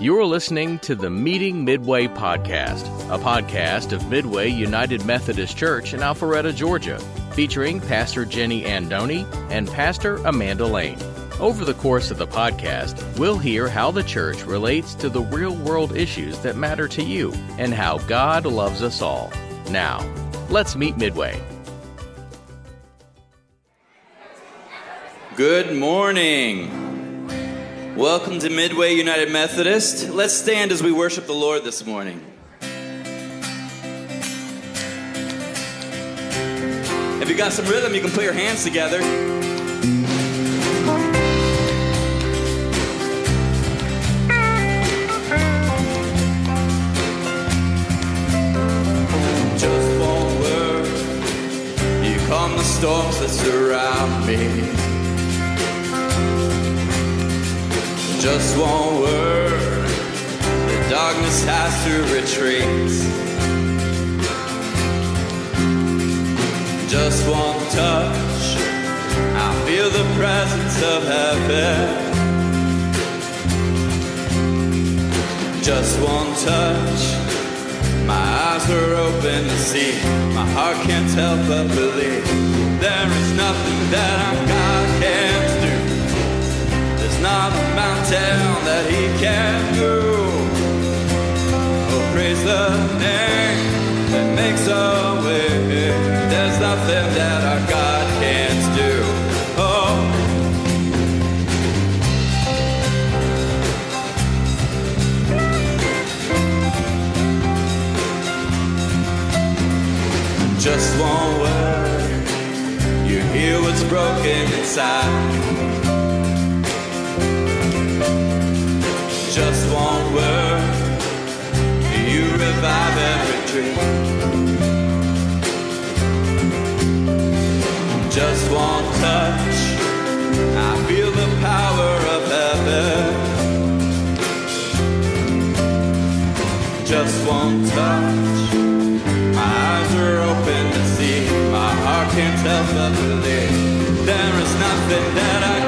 You're listening to the Meeting Midway podcast, a podcast of Midway United Methodist Church in Alpharetta, Georgia, featuring Pastor Jenny Andoni and Pastor Amanda Lane. Over the course of the podcast, we'll hear how the church relates to the real world issues that matter to you and how God loves us all. Now, let's meet Midway. Good morning. Welcome to Midway United Methodist. Let's stand as we worship the Lord this morning. If you got some rhythm, you can put your hands together. Just one word, you calm the storms that surround me. Just one word, the darkness has to retreat. Just one touch, I feel the presence of heaven. Just one touch, my eyes are open to see. My heart can't help but believe there is nothing that our God can't do. Not a mountain that He can't move. Oh, praise the name that makes a way. There's nothing that our God can't do. Oh. Just one word, you hear what's broken inside. Just one word, you revive every dream. Just one touch, I feel the power of heaven. Just one touch, my eyes are open to see. My heart can't help but believe there is nothing that I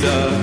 Jesus.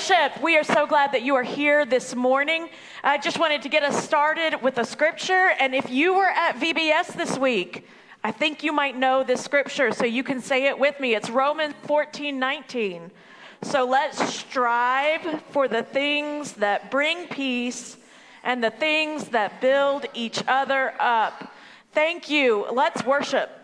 worship. We are so glad that you are here this morning. I just wanted to get us started with a scripture. And if you were at VBS this week, I think you might know this scripture, so you can say it with me. It's Romans 14 19. So let's strive for the things that bring peace and the things that build each other up. Thank you. Let's worship.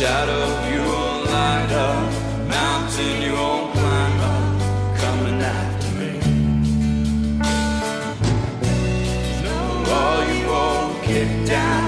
shadow you will light up, mountain you won't climb up, coming after me. No, all you won't get down.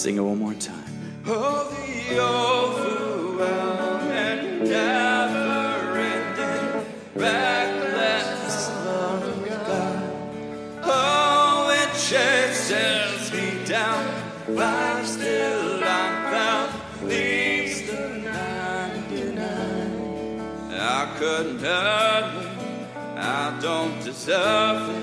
Sing it one more time. Oh, the never-ending, reckless love of God. Oh, it chases me down, but still I'm leaves the 99. I couldn't earn it, I don't deserve it.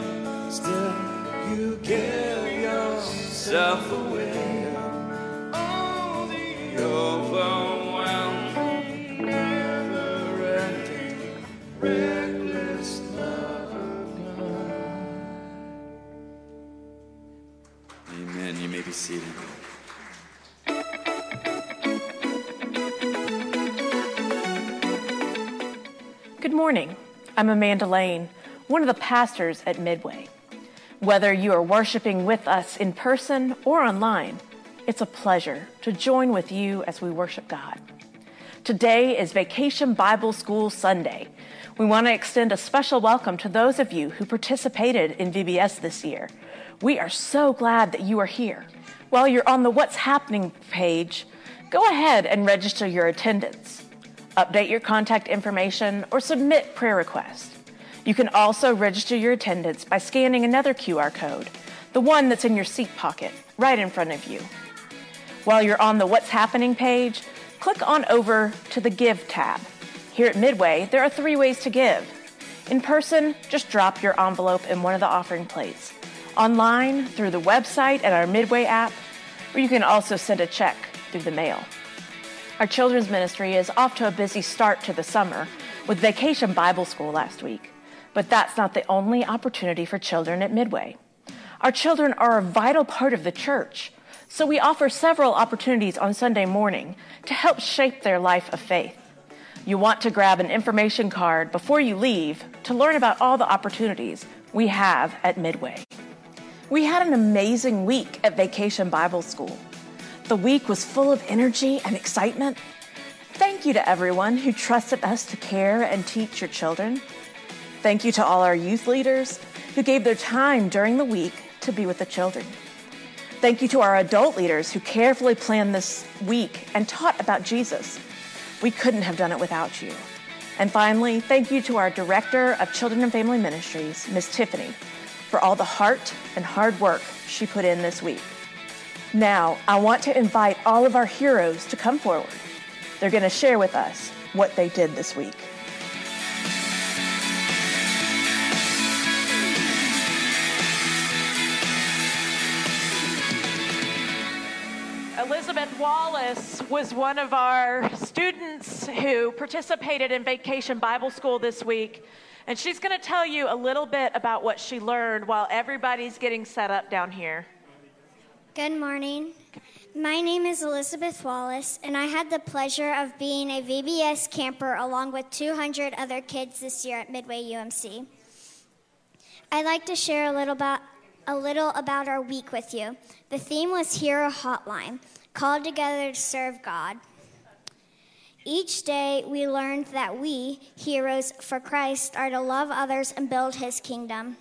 I'm Amanda Lane, one of the pastors at Midway. Whether you are worshiping with us in person or online, it's a pleasure to join with you as we worship God. Today is Vacation Bible School Sunday. We want to extend a special welcome to those of you who participated in VBS this year. We are so glad that you are here. While you're on the What's Happening page, go ahead and register your attendance. Update your contact information or submit prayer requests. You can also register your attendance by scanning another QR code, the one that's in your seat pocket, right in front of you. While you're on the What's Happening page, click on over to the Give tab. Here at Midway, there are three ways to give. In person, just drop your envelope in one of the offering plates. Online, through the website and our Midway app, or you can also send a check through the mail. Our children's ministry is off to a busy start to the summer with Vacation Bible School last week. But that's not the only opportunity for children at Midway. Our children are a vital part of the church, so we offer several opportunities on Sunday morning to help shape their life of faith. You want to grab an information card before you leave to learn about all the opportunities we have at Midway. We had an amazing week at Vacation Bible School. The week was full of energy and excitement. Thank you to everyone who trusted us to care and teach your children. Thank you to all our youth leaders who gave their time during the week to be with the children. Thank you to our adult leaders who carefully planned this week and taught about Jesus. We couldn't have done it without you. And finally, thank you to our Director of Children and Family Ministries, Ms. Tiffany, for all the heart and hard work she put in this week. Now, I want to invite all of our heroes to come forward. They're going to share with us what they did this week. Elizabeth Wallace was one of our students who participated in Vacation Bible School this week. And she's going to tell you a little bit about what she learned while everybody's getting set up down here. Good morning. My name is Elizabeth Wallace, and I had the pleasure of being a VBS camper along with 200 other kids this year at Midway UMC. I'd like to share a little about a little about our week with you. The theme was Hero Hotline, called together to serve God. Each day, we learned that we, heroes for Christ, are to love others and build his kingdom.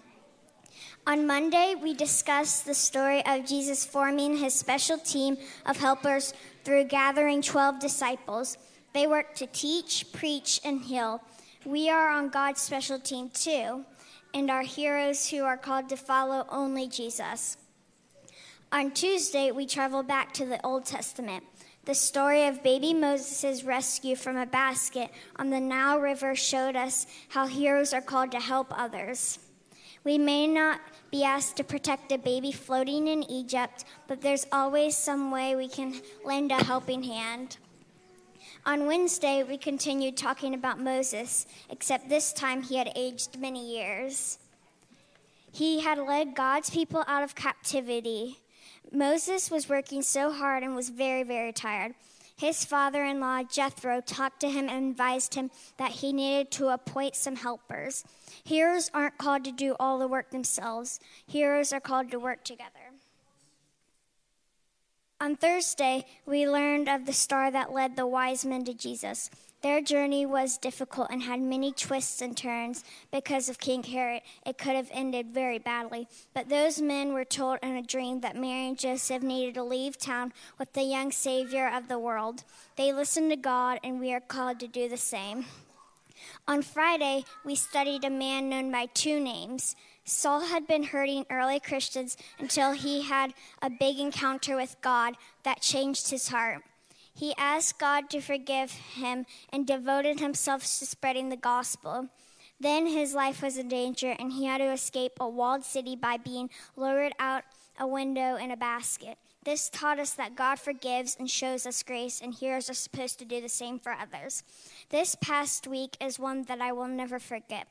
On Monday, we discussed the story of Jesus forming his special team of helpers through gathering 12 disciples. They work to teach, preach, and heal. We are on God's special team too, and are heroes who are called to follow only Jesus. On Tuesday, we travel back to the Old Testament. The story of baby Moses' rescue from a basket on the Nile River showed us how heroes are called to help others. We may not be asked to protect a baby floating in Egypt, but there's always some way we can lend a helping hand. On Wednesday, we continued talking about Moses, except this time he had aged many years. He had led God's people out of captivity. Moses was working so hard and was very, very tired. His father in law, Jethro, talked to him and advised him that he needed to appoint some helpers. Heroes aren't called to do all the work themselves, heroes are called to work together. On Thursday, we learned of the star that led the wise men to Jesus. Their journey was difficult and had many twists and turns because of King Herod. It could have ended very badly. But those men were told in a dream that Mary and Joseph needed to leave town with the young Savior of the world. They listened to God, and we are called to do the same. On Friday, we studied a man known by two names. Saul had been hurting early Christians until he had a big encounter with God that changed his heart. He asked God to forgive him and devoted himself to spreading the gospel. Then his life was in danger, and he had to escape a walled city by being lowered out a window in a basket. This taught us that God forgives and shows us grace, and heroes are supposed to do the same for others. This past week is one that I will never forget.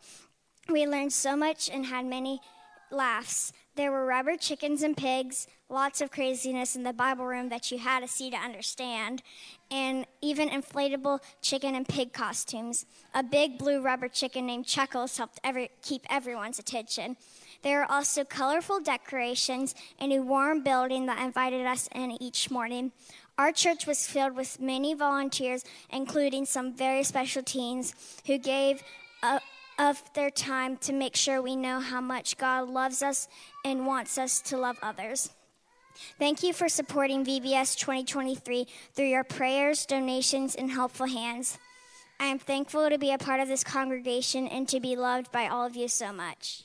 We learned so much and had many laughs. There were rubber chickens and pigs, lots of craziness in the Bible room that you had to see to understand, and even inflatable chicken and pig costumes. A big blue rubber chicken named Chuckles helped every, keep everyone's attention. There were also colorful decorations and a warm building that invited us in each morning. Our church was filled with many volunteers, including some very special teens who gave a, of their time to make sure we know how much God loves us and wants us to love others. Thank you for supporting VBS 2023 through your prayers, donations, and helpful hands. I am thankful to be a part of this congregation and to be loved by all of you so much.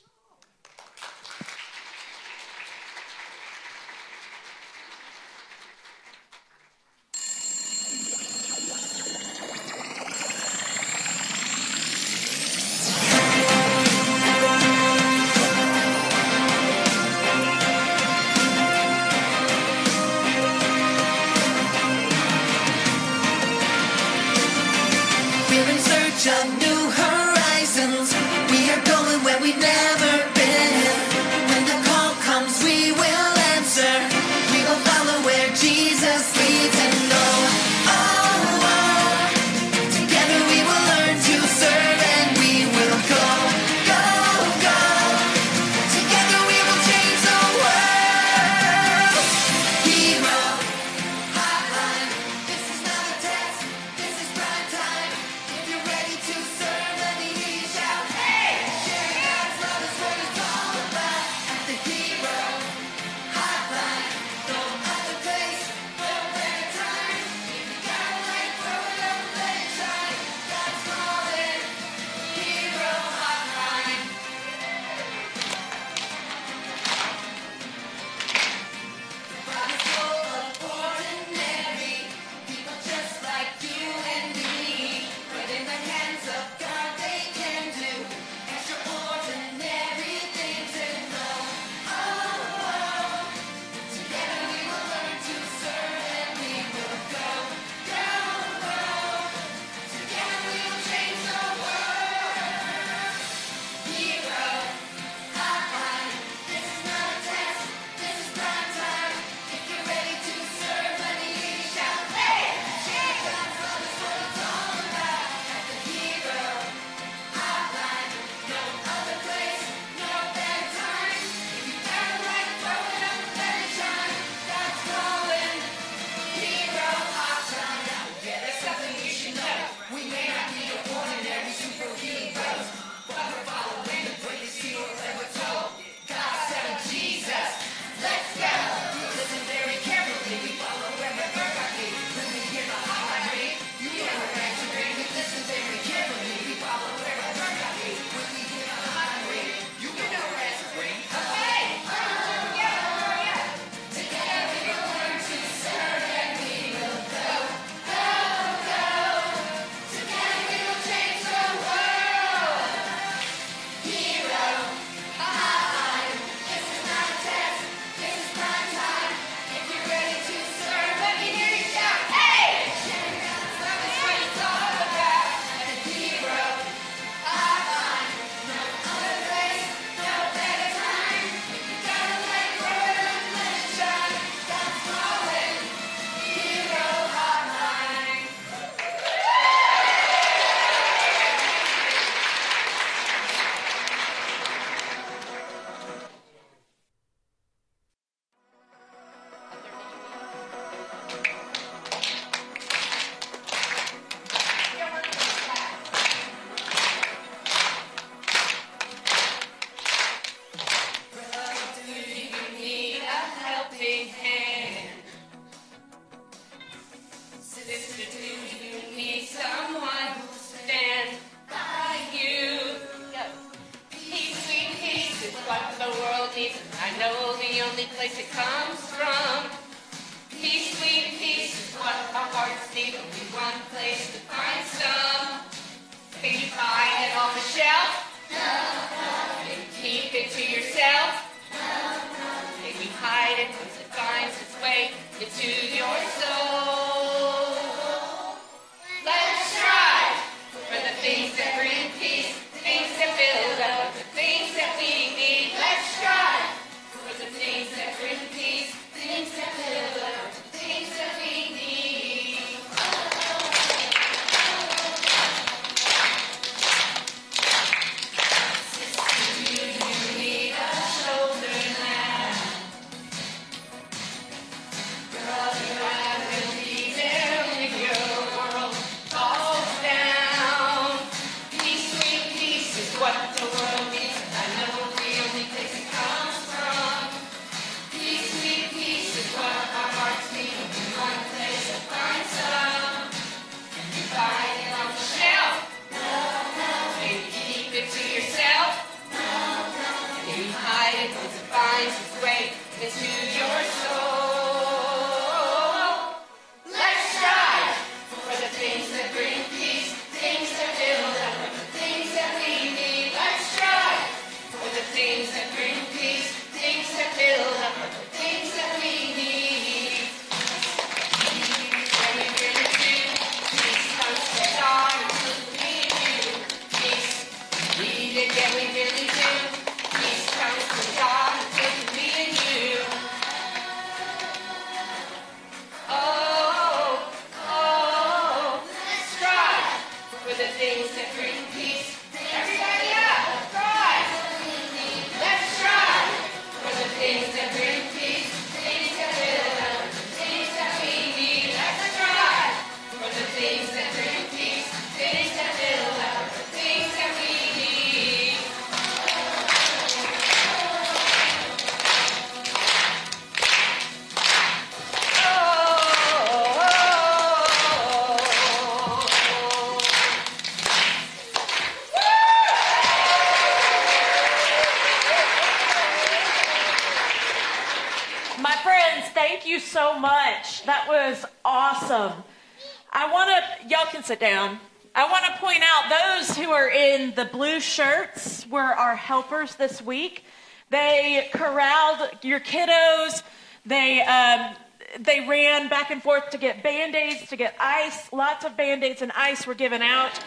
Shirts were our helpers this week. They corralled your kiddos. They, um, they ran back and forth to get band aids, to get ice. Lots of band aids and ice were given out.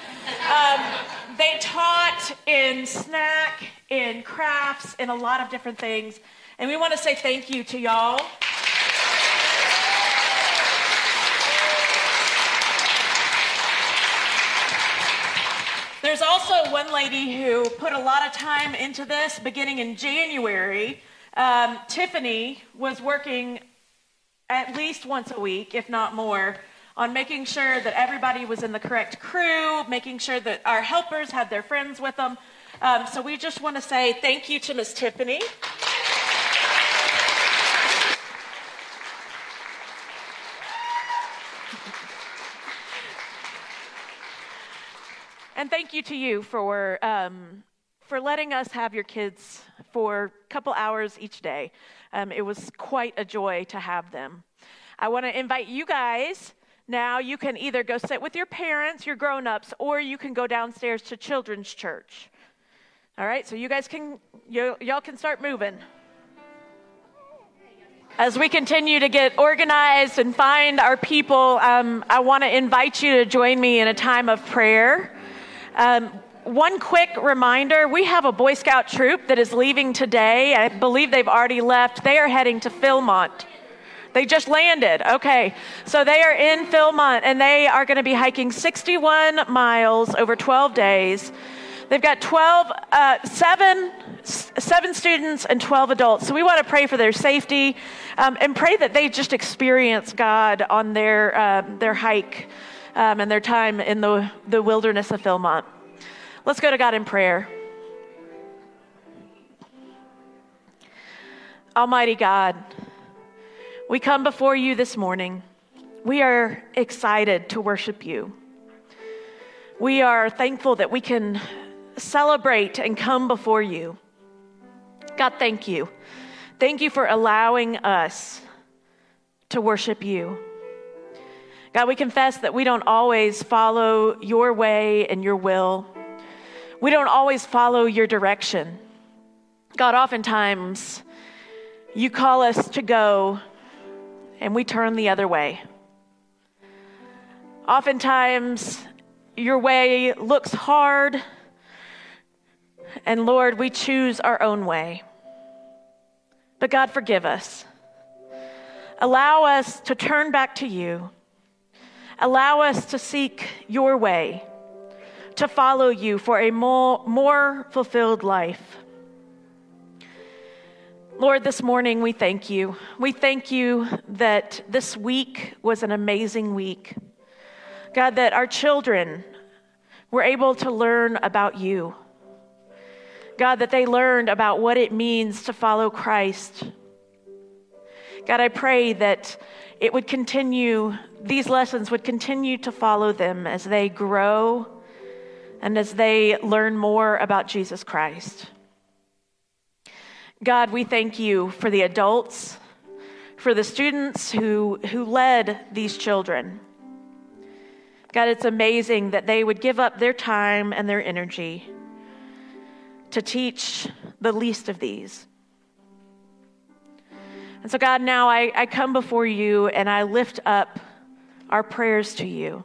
Um, they taught in snack, in crafts, in a lot of different things. And we want to say thank you to y'all. There's also one lady who put a lot of time into this beginning in January. Um, Tiffany was working at least once a week, if not more, on making sure that everybody was in the correct crew, making sure that our helpers had their friends with them. Um, so we just want to say thank you to Miss Tiffany. You to you for um, for letting us have your kids for a couple hours each day. Um, it was quite a joy to have them. I want to invite you guys. Now you can either go sit with your parents, your grown-ups, or you can go downstairs to children's church. All right, so you guys can you, y'all can start moving. As we continue to get organized and find our people, um, I want to invite you to join me in a time of prayer. Um, one quick reminder we have a Boy Scout troop that is leaving today. I believe they've already left. They are heading to Philmont. They just landed. Okay. So they are in Philmont and they are going to be hiking 61 miles over 12 days. They've got 12, uh, seven, seven students and 12 adults. So we want to pray for their safety um, and pray that they just experience God on their, um, their hike um, and their time in the, the wilderness of Philmont. Let's go to God in prayer. Almighty God, we come before you this morning. We are excited to worship you. We are thankful that we can celebrate and come before you. God, thank you Thank you for allowing us to worship you. God, we confess that we don't always follow your way and your will. We don't always follow your direction. God, oftentimes you call us to go and we turn the other way. Oftentimes your way looks hard, and Lord, we choose our own way. But God, forgive us. Allow us to turn back to you. Allow us to seek your way, to follow you for a more, more fulfilled life. Lord, this morning we thank you. We thank you that this week was an amazing week. God, that our children were able to learn about you. God, that they learned about what it means to follow Christ. God, I pray that it would continue, these lessons would continue to follow them as they grow and as they learn more about Jesus Christ. God, we thank you for the adults, for the students who, who led these children. God, it's amazing that they would give up their time and their energy to teach the least of these. And so, God, now I, I come before you and I lift up our prayers to you.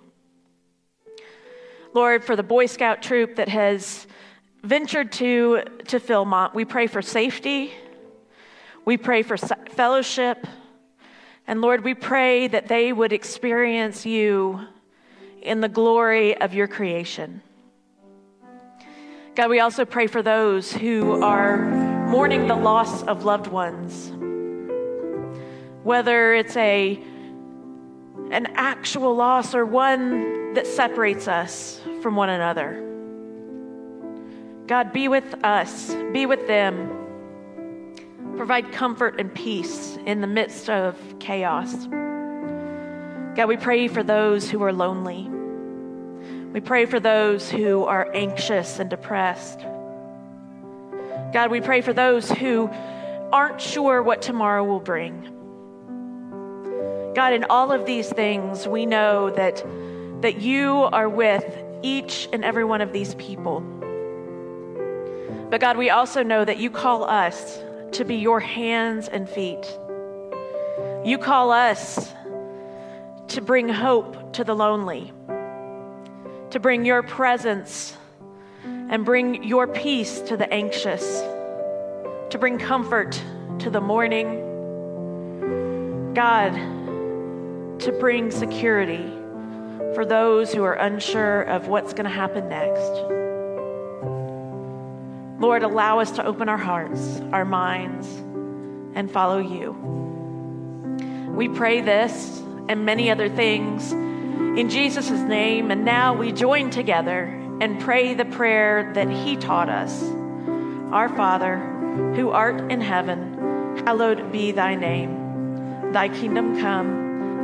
Lord, for the Boy Scout troop that has ventured to, to Philmont, we pray for safety. We pray for fellowship. And Lord, we pray that they would experience you in the glory of your creation. God, we also pray for those who are mourning the loss of loved ones, whether it's a an actual loss or one that separates us from one another. God, be with us, be with them. Provide comfort and peace in the midst of chaos. God, we pray for those who are lonely. We pray for those who are anxious and depressed. God, we pray for those who aren't sure what tomorrow will bring. God, in all of these things, we know that, that you are with each and every one of these people. But God, we also know that you call us to be your hands and feet. You call us to bring hope to the lonely to bring your presence and bring your peace to the anxious, to bring comfort to the mourning. God, to bring security for those who are unsure of what's going to happen next. Lord, allow us to open our hearts, our minds, and follow you. We pray this and many other things in Jesus' name. And now we join together and pray the prayer that he taught us Our Father, who art in heaven, hallowed be thy name. Thy kingdom come,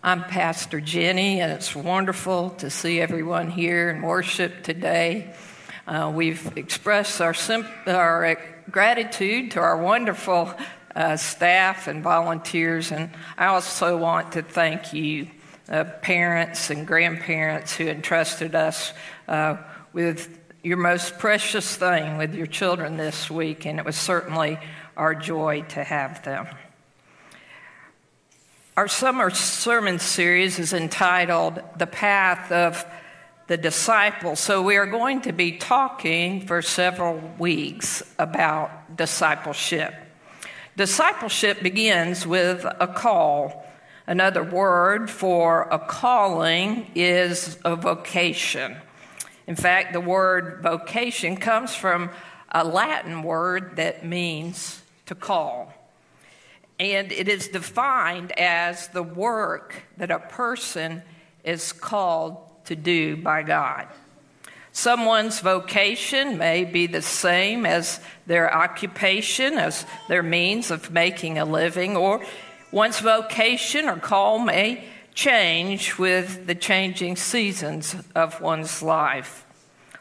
I'm Pastor Jenny, and it's wonderful to see everyone here in worship today. Uh, we've expressed our, our gratitude to our wonderful uh, staff and volunteers, and I also want to thank you uh, parents and grandparents who entrusted us uh, with your most precious thing with your children this week, and it was certainly our joy to have them. Our summer sermon series is entitled The Path of the Disciple. So we are going to be talking for several weeks about discipleship. Discipleship begins with a call Another word for a calling is a vocation. In fact, the word vocation comes from a Latin word that means to call. And it is defined as the work that a person is called to do by God. Someone's vocation may be the same as their occupation, as their means of making a living, or one's vocation or call may change with the changing seasons of one's life.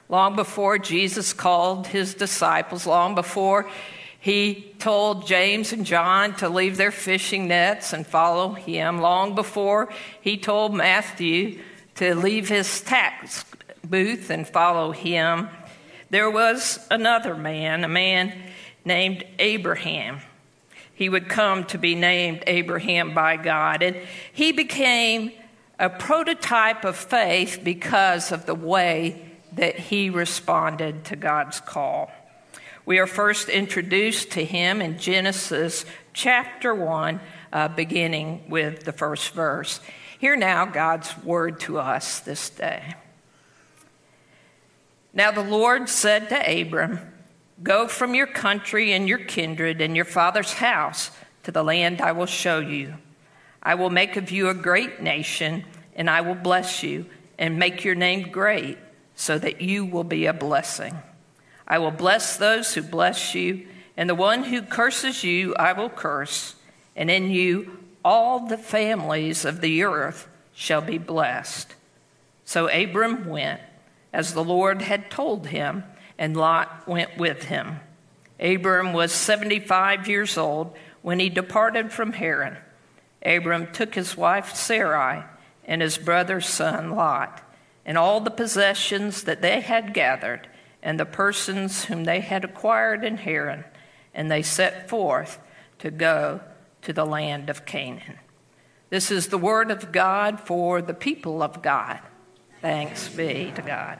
Long before Jesus called his disciples, long before he told James and John to leave their fishing nets and follow him, long before he told Matthew to leave his tax booth and follow him, there was another man, a man named Abraham. He would come to be named Abraham by God, and he became a prototype of faith because of the way that he responded to God's call. We are first introduced to him in Genesis chapter 1, uh, beginning with the first verse. Hear now God's word to us this day. Now the Lord said to Abram, Go from your country and your kindred and your father's house to the land I will show you. I will make of you a great nation, and I will bless you and make your name great, so that you will be a blessing. I will bless those who bless you, and the one who curses you I will curse, and in you all the families of the earth shall be blessed. So Abram went, as the Lord had told him, and Lot went with him. Abram was 75 years old when he departed from Haran. Abram took his wife Sarai and his brother's son Lot, and all the possessions that they had gathered, and the persons whom they had acquired in Haran, and they set forth to go to the land of Canaan. This is the word of God for the people of God. Thanks be to God.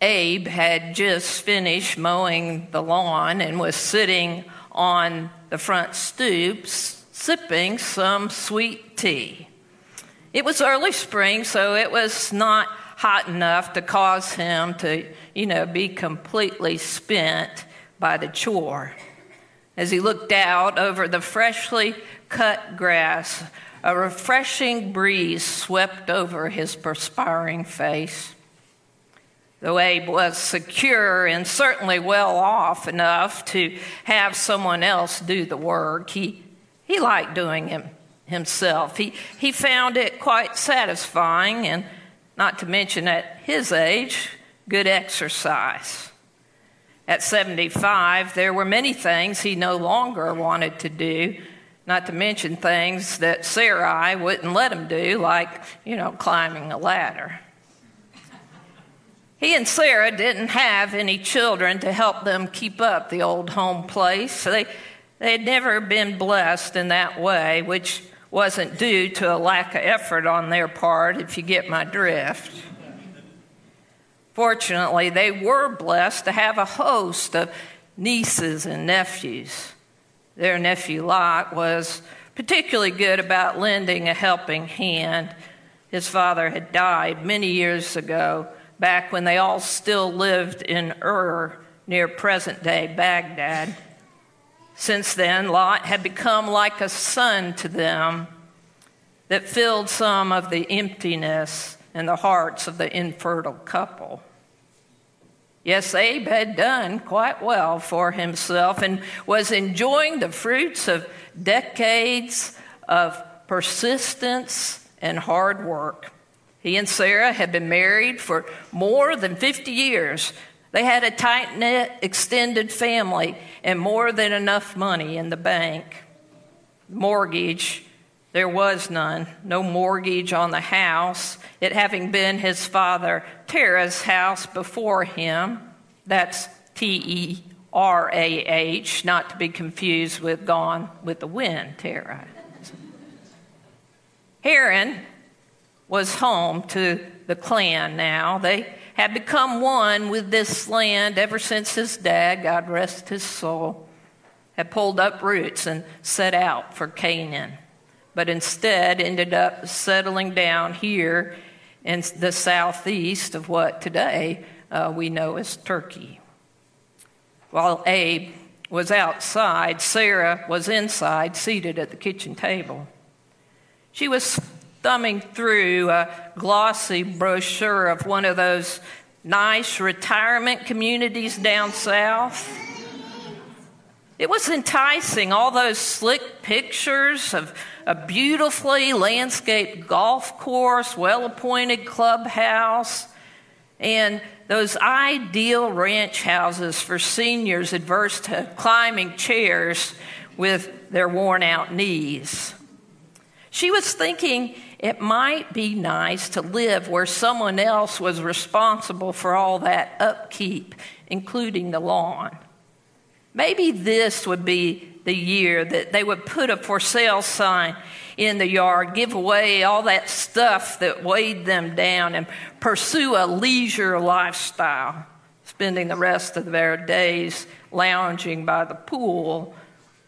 Abe had just finished mowing the lawn and was sitting on the front stoop sipping some sweet tea. It was early spring, so it was not hot enough to cause him to, you know, be completely spent by the chore. As he looked out over the freshly cut grass, a refreshing breeze swept over his perspiring face. Though Abe was secure and certainly well off enough to have someone else do the work, he, he liked doing it himself. He, he found it quite satisfying and, not to mention at his age, good exercise. At 75, there were many things he no longer wanted to do, not to mention things that Sarai wouldn't let him do, like, you know, climbing a ladder. He and Sarah didn't have any children to help them keep up the old home place. They, they had never been blessed in that way, which wasn't due to a lack of effort on their part, if you get my drift. Fortunately, they were blessed to have a host of nieces and nephews. Their nephew Lot was particularly good about lending a helping hand. His father had died many years ago, back when they all still lived in Ur, near present day Baghdad. Since then, Lot had become like a son to them that filled some of the emptiness in the hearts of the infertile couple. Yes, Abe had done quite well for himself and was enjoying the fruits of decades of persistence and hard work. He and Sarah had been married for more than 50 years. They had a tight knit, extended family and more than enough money in the bank. Mortgage there was none, no mortgage on the house, it having been his father Terah's house before him. That's T E R A H, not to be confused with Gone with the Wind, Tara. Haran was home to the clan now. They had become one with this land ever since his dad, God rest his soul, had pulled up roots and set out for Canaan but instead ended up settling down here in the southeast of what today uh, we know as Turkey. While Abe was outside, Sarah was inside, seated at the kitchen table. She was thumbing through a glossy brochure of one of those nice retirement communities down south. It was enticing, all those slick pictures of a beautifully landscaped golf course, well appointed clubhouse, and those ideal ranch houses for seniors adverse to climbing chairs with their worn out knees. She was thinking it might be nice to live where someone else was responsible for all that upkeep, including the lawn. Maybe this would be the year that they would put a for sale sign in the yard, give away all that stuff that weighed them down, and pursue a leisure lifestyle, spending the rest of their days lounging by the pool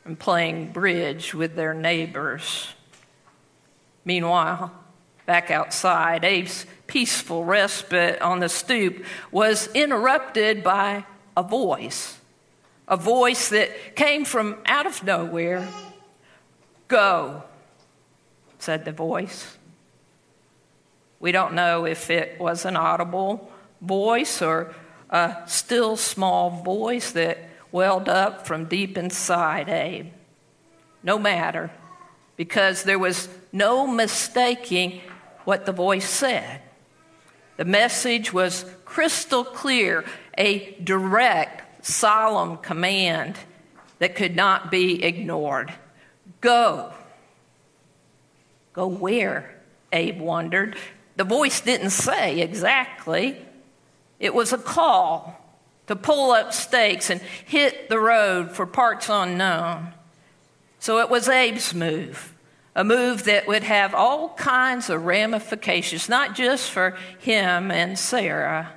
and playing bridge with their neighbors. Meanwhile, back outside, Abe's peaceful respite on the stoop was interrupted by a voice, a voice that came from out of nowhere. Go, said the voice. We don't know if it was an audible voice or a still small voice that welled up from deep inside Abe. No matter, because there was no mistaking what the voice said. The message was crystal clear, a direct, solemn command that could not be ignored. Go. Go where? Abe wondered. The voice didn't say exactly. It was a call to pull up stakes and hit the road for parts unknown. So it was Abe's move, a move that would have all kinds of ramifications, not just for him and Sarah,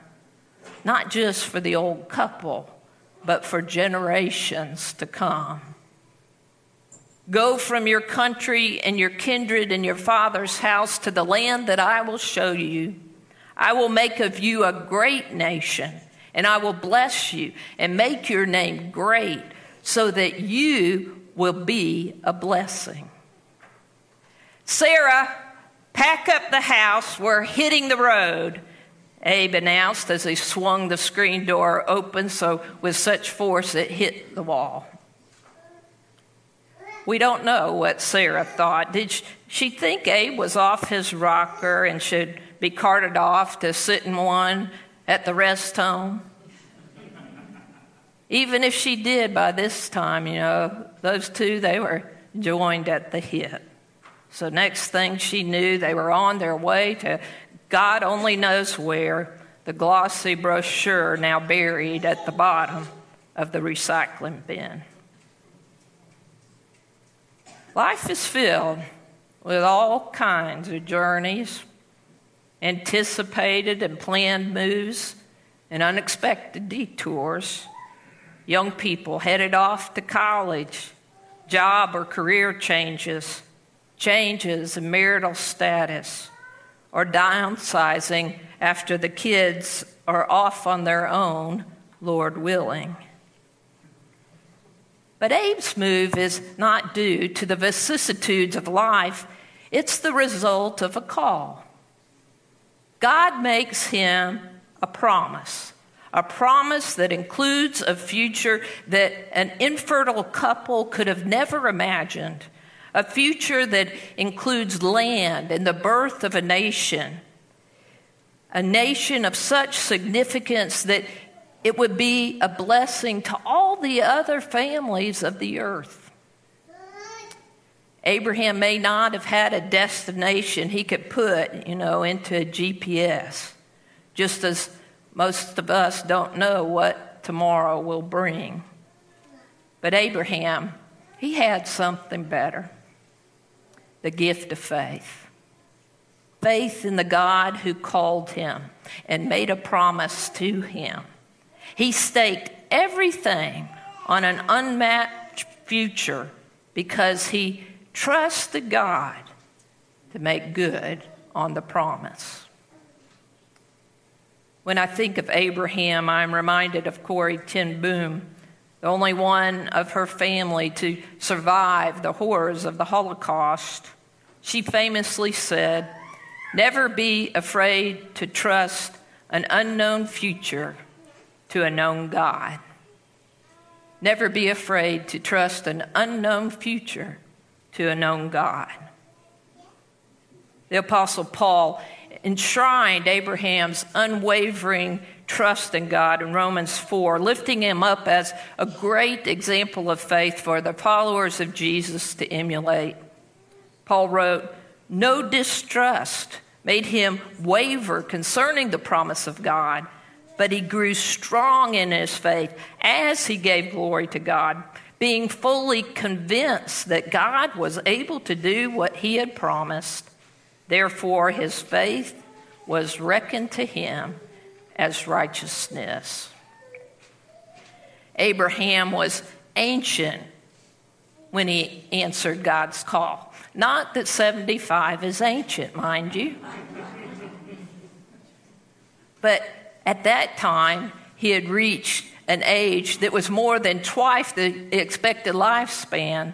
not just for the old couple, but for generations to come. Go from your country and your kindred and your father's house to the land that I will show you. I will make of you a great nation, and I will bless you and make your name great so that you will be a blessing. Sarah, pack up the house. We're hitting the road. Abe announced as he swung the screen door open so with such force it hit the wall. We don't know what Sarah thought. Did she think Abe was off his rocker and should be carted off to sit in one at the rest home? Even if she did by this time, you know, those two, they were joined at the hip. So, next thing she knew, they were on their way to God only knows where, the glossy brochure now buried at the bottom of the recycling bin. Life is filled with all kinds of journeys, anticipated and planned moves, and unexpected detours. Young people headed off to college, job or career changes, changes in marital status, or downsizing after the kids are off on their own, Lord willing. But Abe's move is not due to the vicissitudes of life, it's the result of a call. God makes him a promise, a promise that includes a future that an infertile couple could have never imagined, a future that includes land and the birth of a nation, a nation of such significance that it would be a blessing to all the other families of the earth. Abraham may not have had a destination he could put, you know, into a GPS, just as most of us don't know what tomorrow will bring. But Abraham, he had something better the gift of faith. Faith in the God who called him and made a promise to him. He staked everything on an unmatched future because he trusted God to make good on the promise. When I think of Abraham, I'm reminded of Corrie ten Boom, the only one of her family to survive the horrors of the Holocaust, she famously said, Never be afraid to trust an unknown future to a known God. Never be afraid to trust an unknown future to a known God. The Apostle Paul enshrined Abraham's unwavering trust in God in Romans 4, lifting him up as a great example of faith for the followers of Jesus to emulate. Paul wrote, No distrust made him waver concerning the promise of God, but he grew strong in his faith as he gave glory to God, being fully convinced that God was able to do what he had promised. Therefore, his faith was reckoned to him as righteousness. Abraham was ancient when he answered God's call. Not that 75 is ancient, mind you. But at that time, he had reached an age that was more than twice the expected lifespan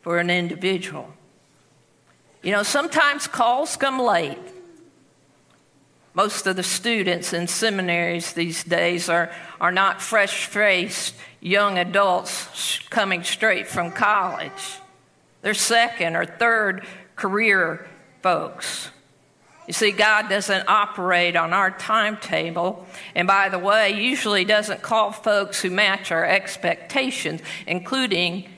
for an individual. You know, sometimes calls come late. Most of the students in seminaries these days are, are not fresh faced young adults coming straight from college. They're second or third career folks. You see, God doesn't operate on our timetable, and by the way, usually doesn't call folks who match our expectations, including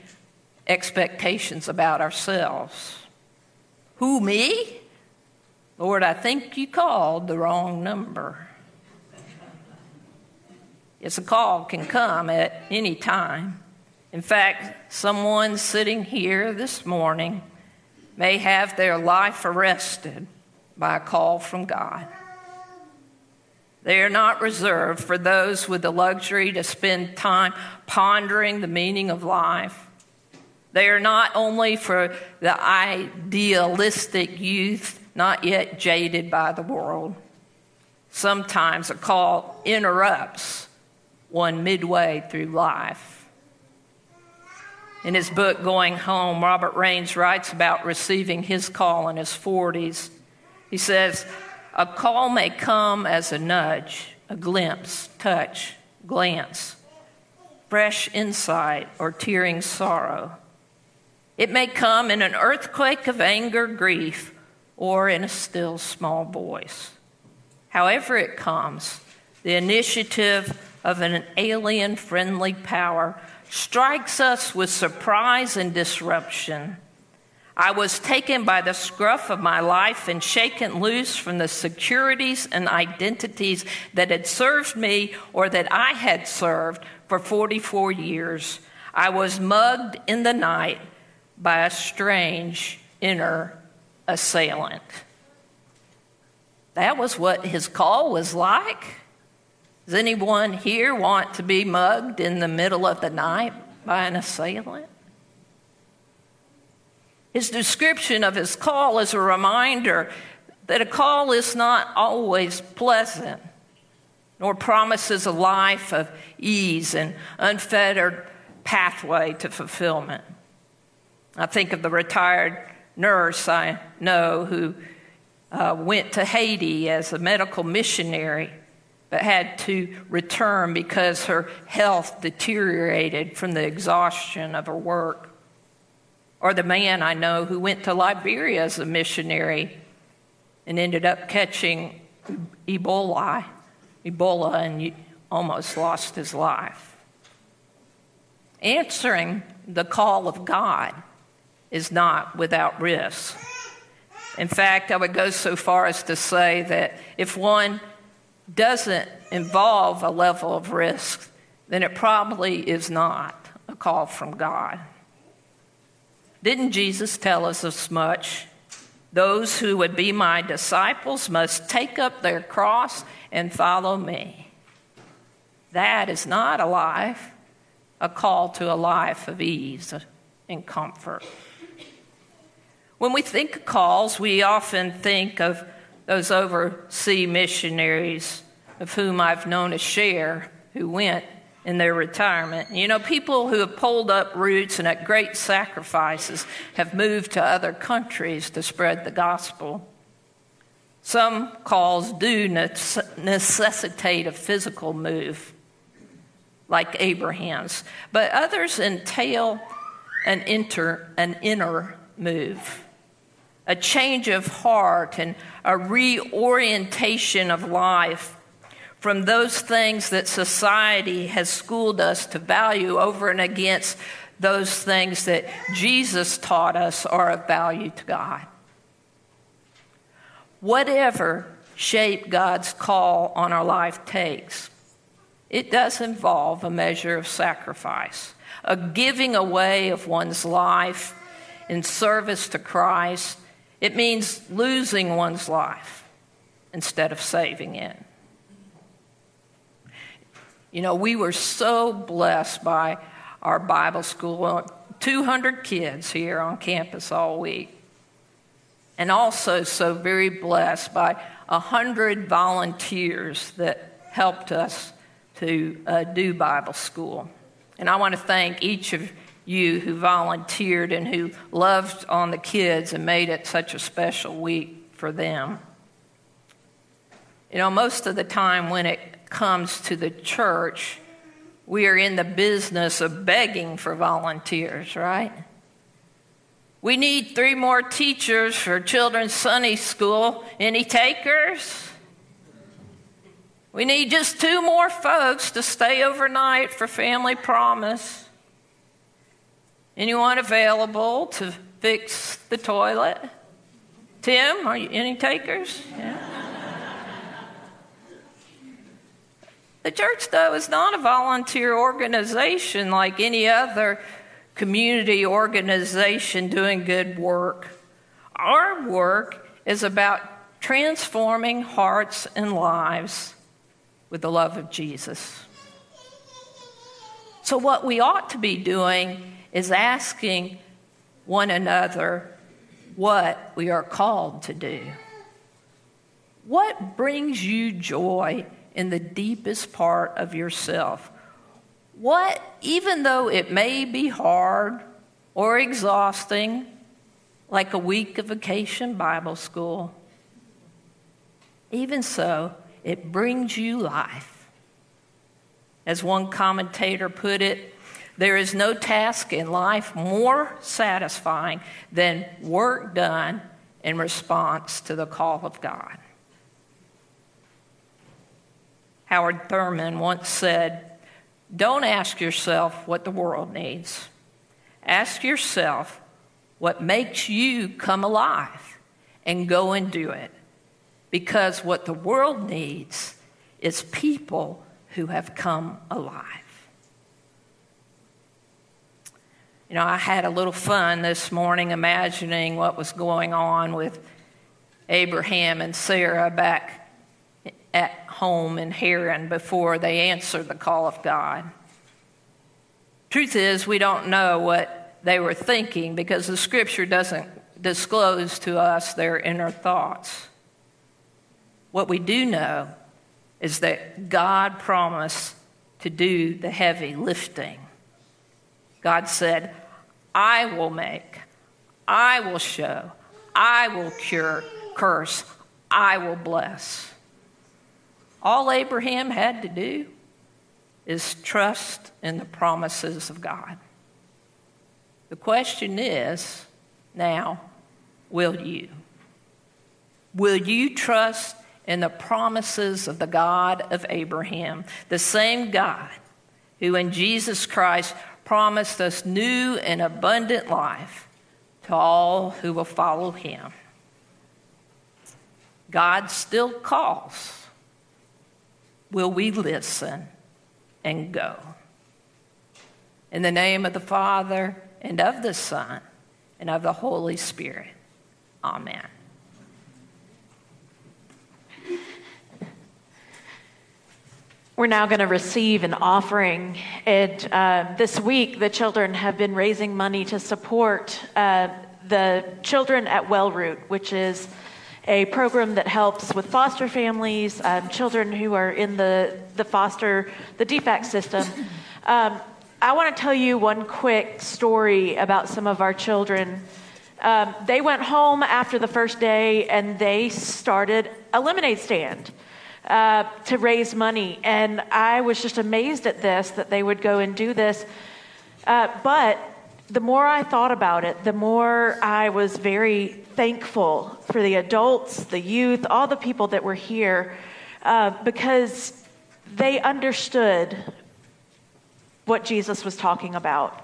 expectations about ourselves. Who, me? Lord, I think you called the wrong number. Yes, a call can come at any time. In fact, someone sitting here this morning may have their life arrested by a call from God. They are not reserved for those with the luxury to spend time pondering the meaning of life. They are not only for the idealistic youth not yet jaded by the world. Sometimes a call interrupts one midway through life. In his book, Going Home, Robert Raines writes about receiving his call in his 40s. He says, A call may come as a nudge, a glimpse, touch, glance, fresh insight, or tearing sorrow. It may come in an earthquake of anger, grief, or in a still small voice. However, it comes, the initiative of an alien friendly power strikes us with surprise and disruption. I was taken by the scruff of my life and shaken loose from the securities and identities that had served me or that I had served for 44 years. I was mugged in the night by a strange inner assailant. That was what his call was like. Does anyone here want to be mugged in the middle of the night by an assailant? His description of his call is a reminder that a call is not always pleasant, nor promises a life of ease and unfettered pathway to fulfillment. I think of the retired nurse I know who uh, went to Haiti as a medical missionary but had to return because her health deteriorated from the exhaustion of her work. Or the man I know who went to Liberia as a missionary and ended up catching Ebola, Ebola and almost lost his life. Answering the call of God is not without risk. In fact, I would go so far as to say that if one doesn't involve a level of risk, then it probably is not a call from God. Didn't Jesus tell us as much? Those who would be my disciples must take up their cross and follow me. That is not a life, a call to a life of ease and comfort. When we think of calls, we often think of those overseas missionaries, of whom I've known a share, who went in their retirement. You know, people who have pulled up roots and at great sacrifices have moved to other countries to spread the gospel. Some calls do necessitate a physical move, like Abraham's, but others entail an, inter, an inner move, a change of heart and a reorientation of life from those things that society has schooled us to value over and against those things that Jesus taught us are of value to God. Whatever shape God's call on our life takes, it does involve a measure of sacrifice, a giving away of one's life in service to Christ. It means losing one's life instead of saving it. You know, we were so blessed by our Bible school 200 kids here on campus all week. And also, so very blessed by 100 volunteers that helped us to uh, do Bible school. And I want to thank each of you who volunteered and who loved on the kids and made it such a special week for them. You know, most of the time when it comes to the church, we are in the business of begging for volunteers, right? We need three more teachers for children's Sunday school. Any takers? We need just two more folks to stay overnight for Family Promise. Anyone available to fix the toilet? Tim, are you any takers? Yeah. The church, though, is not a volunteer organization like any other community organization doing good work. Our work is about transforming hearts and lives with the love of Jesus. So, what we ought to be doing is asking one another what we are called to do. What brings you joy in the deepest part of yourself. What, even though it may be hard or exhausting, like a week of vacation Bible school, even so, it brings you life. As one commentator put it, there is no task in life more satisfying than work done in response to the call of God. Howard Thurman once said, Don't ask yourself what the world needs. Ask yourself what makes you come alive and go and do it. Because what the world needs is people who have come alive. You know, I had a little fun this morning imagining what was going on with Abraham and Sarah back at home in Haran before they answered the call of God. Truth is, we don't know what they were thinking because the scripture doesn't disclose to us their inner thoughts. What we do know is that God promised to do the heavy lifting. God said, I will make, I will show, I will cure, curse, I will bless. All Abraham had to do is trust in the promises of God. The question is now, will you? Will you trust in the promises of the God of Abraham, the same God who in Jesus Christ promised us new and abundant life to all who will follow him? God still calls will we listen and go? In the name of the Father, and of the Son, and of the Holy Spirit. Amen. We're now going to receive an offering. And uh, this week, the children have been raising money to support uh, the children at Wellroot, which is a program that helps with foster families, um, children who are in the, the foster, the DFCS system. Um, I want to tell you one quick story about some of our children. Um, they went home after the first day and they started a lemonade stand uh, to raise money. And I was just amazed at this that they would go and do this. Uh, but the more I thought about it, the more I was very thankful for the adults, the youth, all the people that were here, uh, because they understood what Jesus was talking about.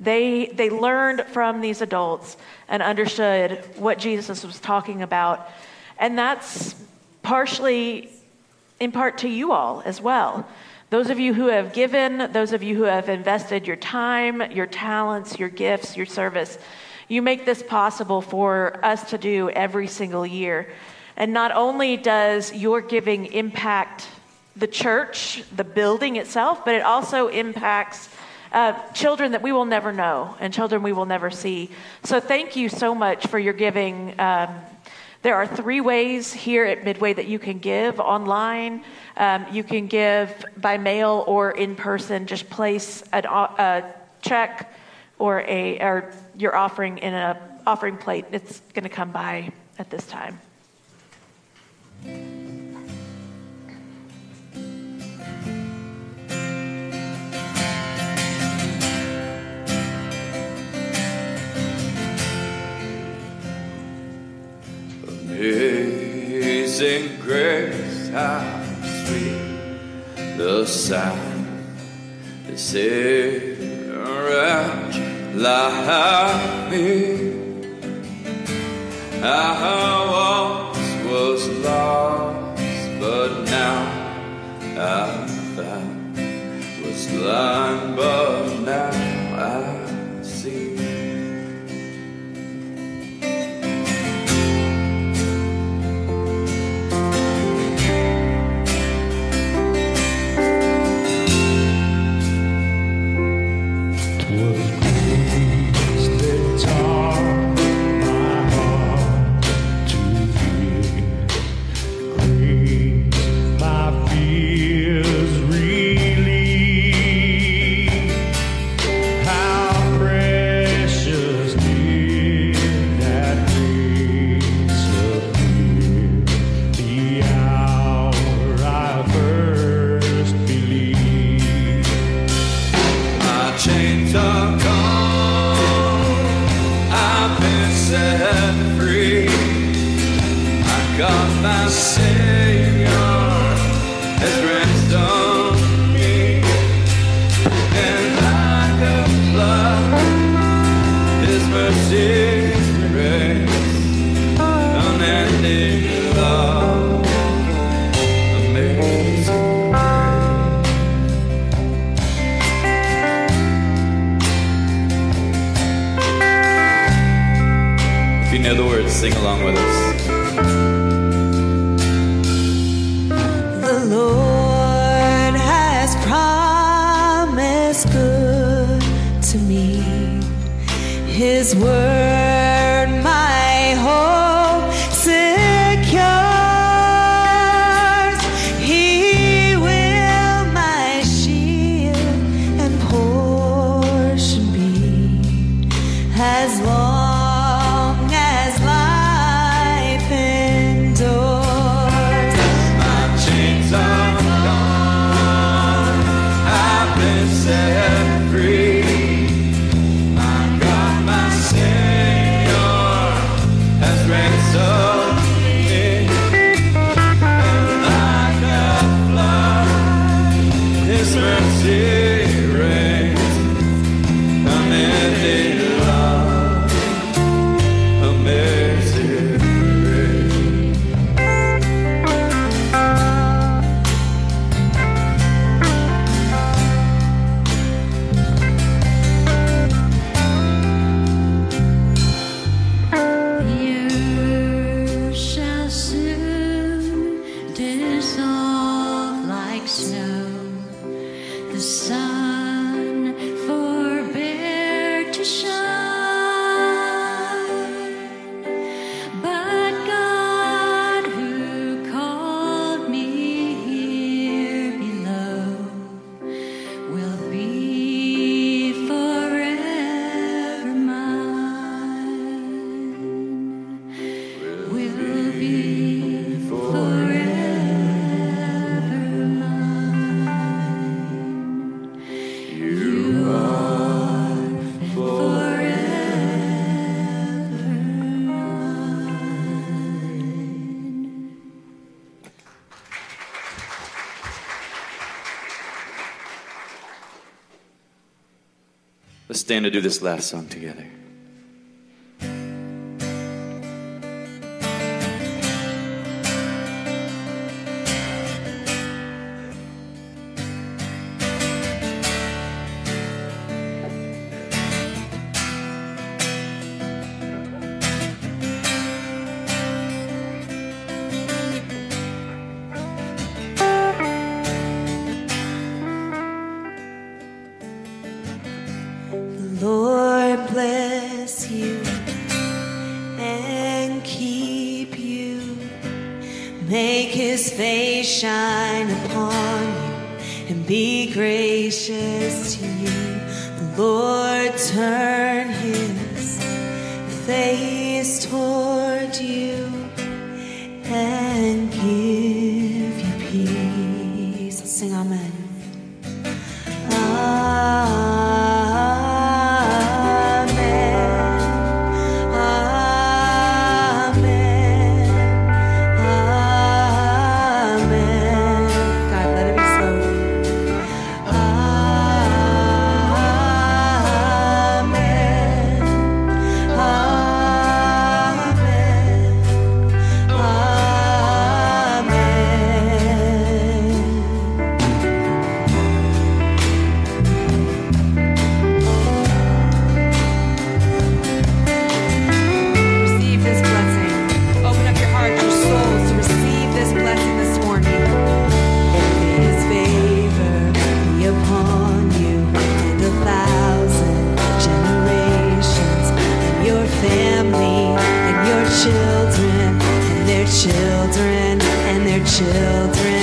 They, they learned from these adults and understood what Jesus was talking about. And that's partially, in part, to you all as well. Those of you who have given, those of you who have invested your time, your talents, your gifts, your service, you make this possible for us to do every single year. And not only does your giving impact the church, the building itself, but it also impacts uh, children that we will never know and children we will never see. So thank you so much for your giving. Um, there are three ways here at Midway that you can give online. Um, you can give by mail or in person. Just place an, a check or a or your offering in an offering plate. It's going to come by at this time. Amazing grace, how sweet the sound that saved a wretch His Let's stand to do this last song together. children.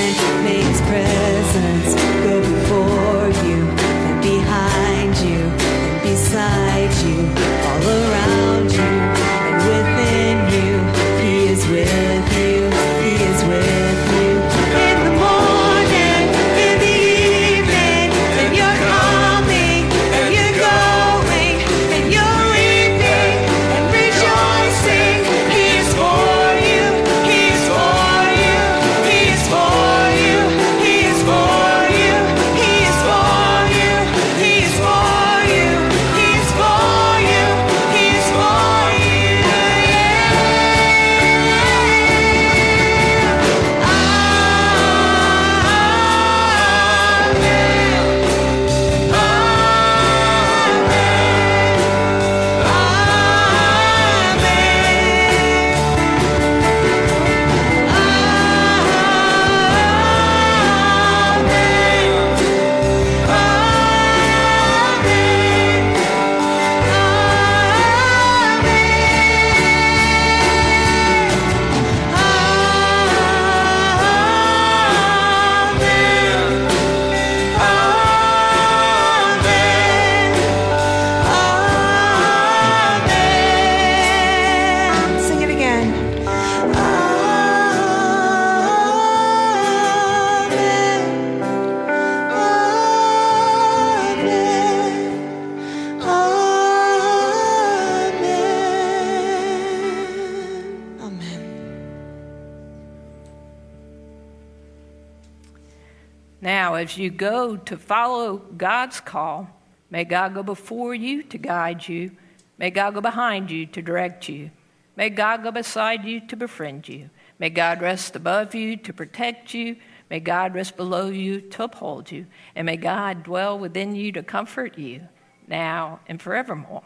to follow God's call, may God go before you to guide you. May God go behind you to direct you. May God go beside you to befriend you. May God rest above you to protect you. May God rest below you to uphold you. And may God dwell within you to comfort you now and forevermore.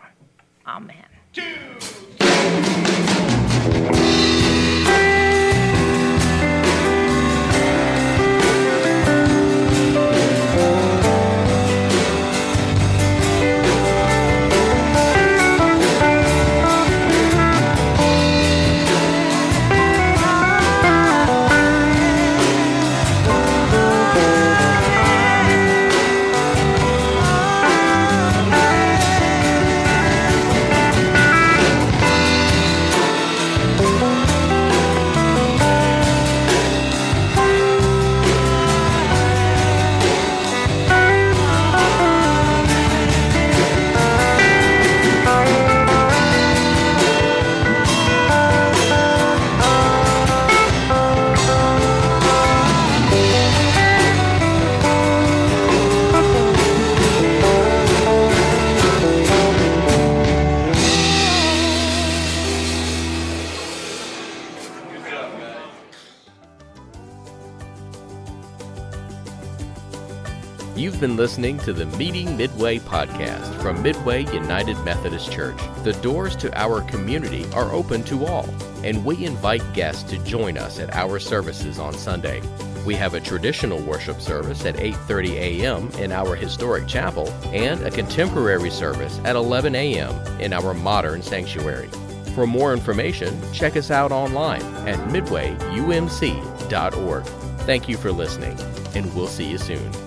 Amen. Two. You've been listening to the Meeting Midway podcast from Midway United Methodist Church. The doors to our community are open to all, and we invite guests to join us at our services on Sunday. We have a traditional worship service at 8:30 a.m. in our historic chapel and a contemporary service at 11 a.m. in our modern sanctuary. For more information, check us out online at midwayumc.org. Thank you for listening, and we'll see you soon.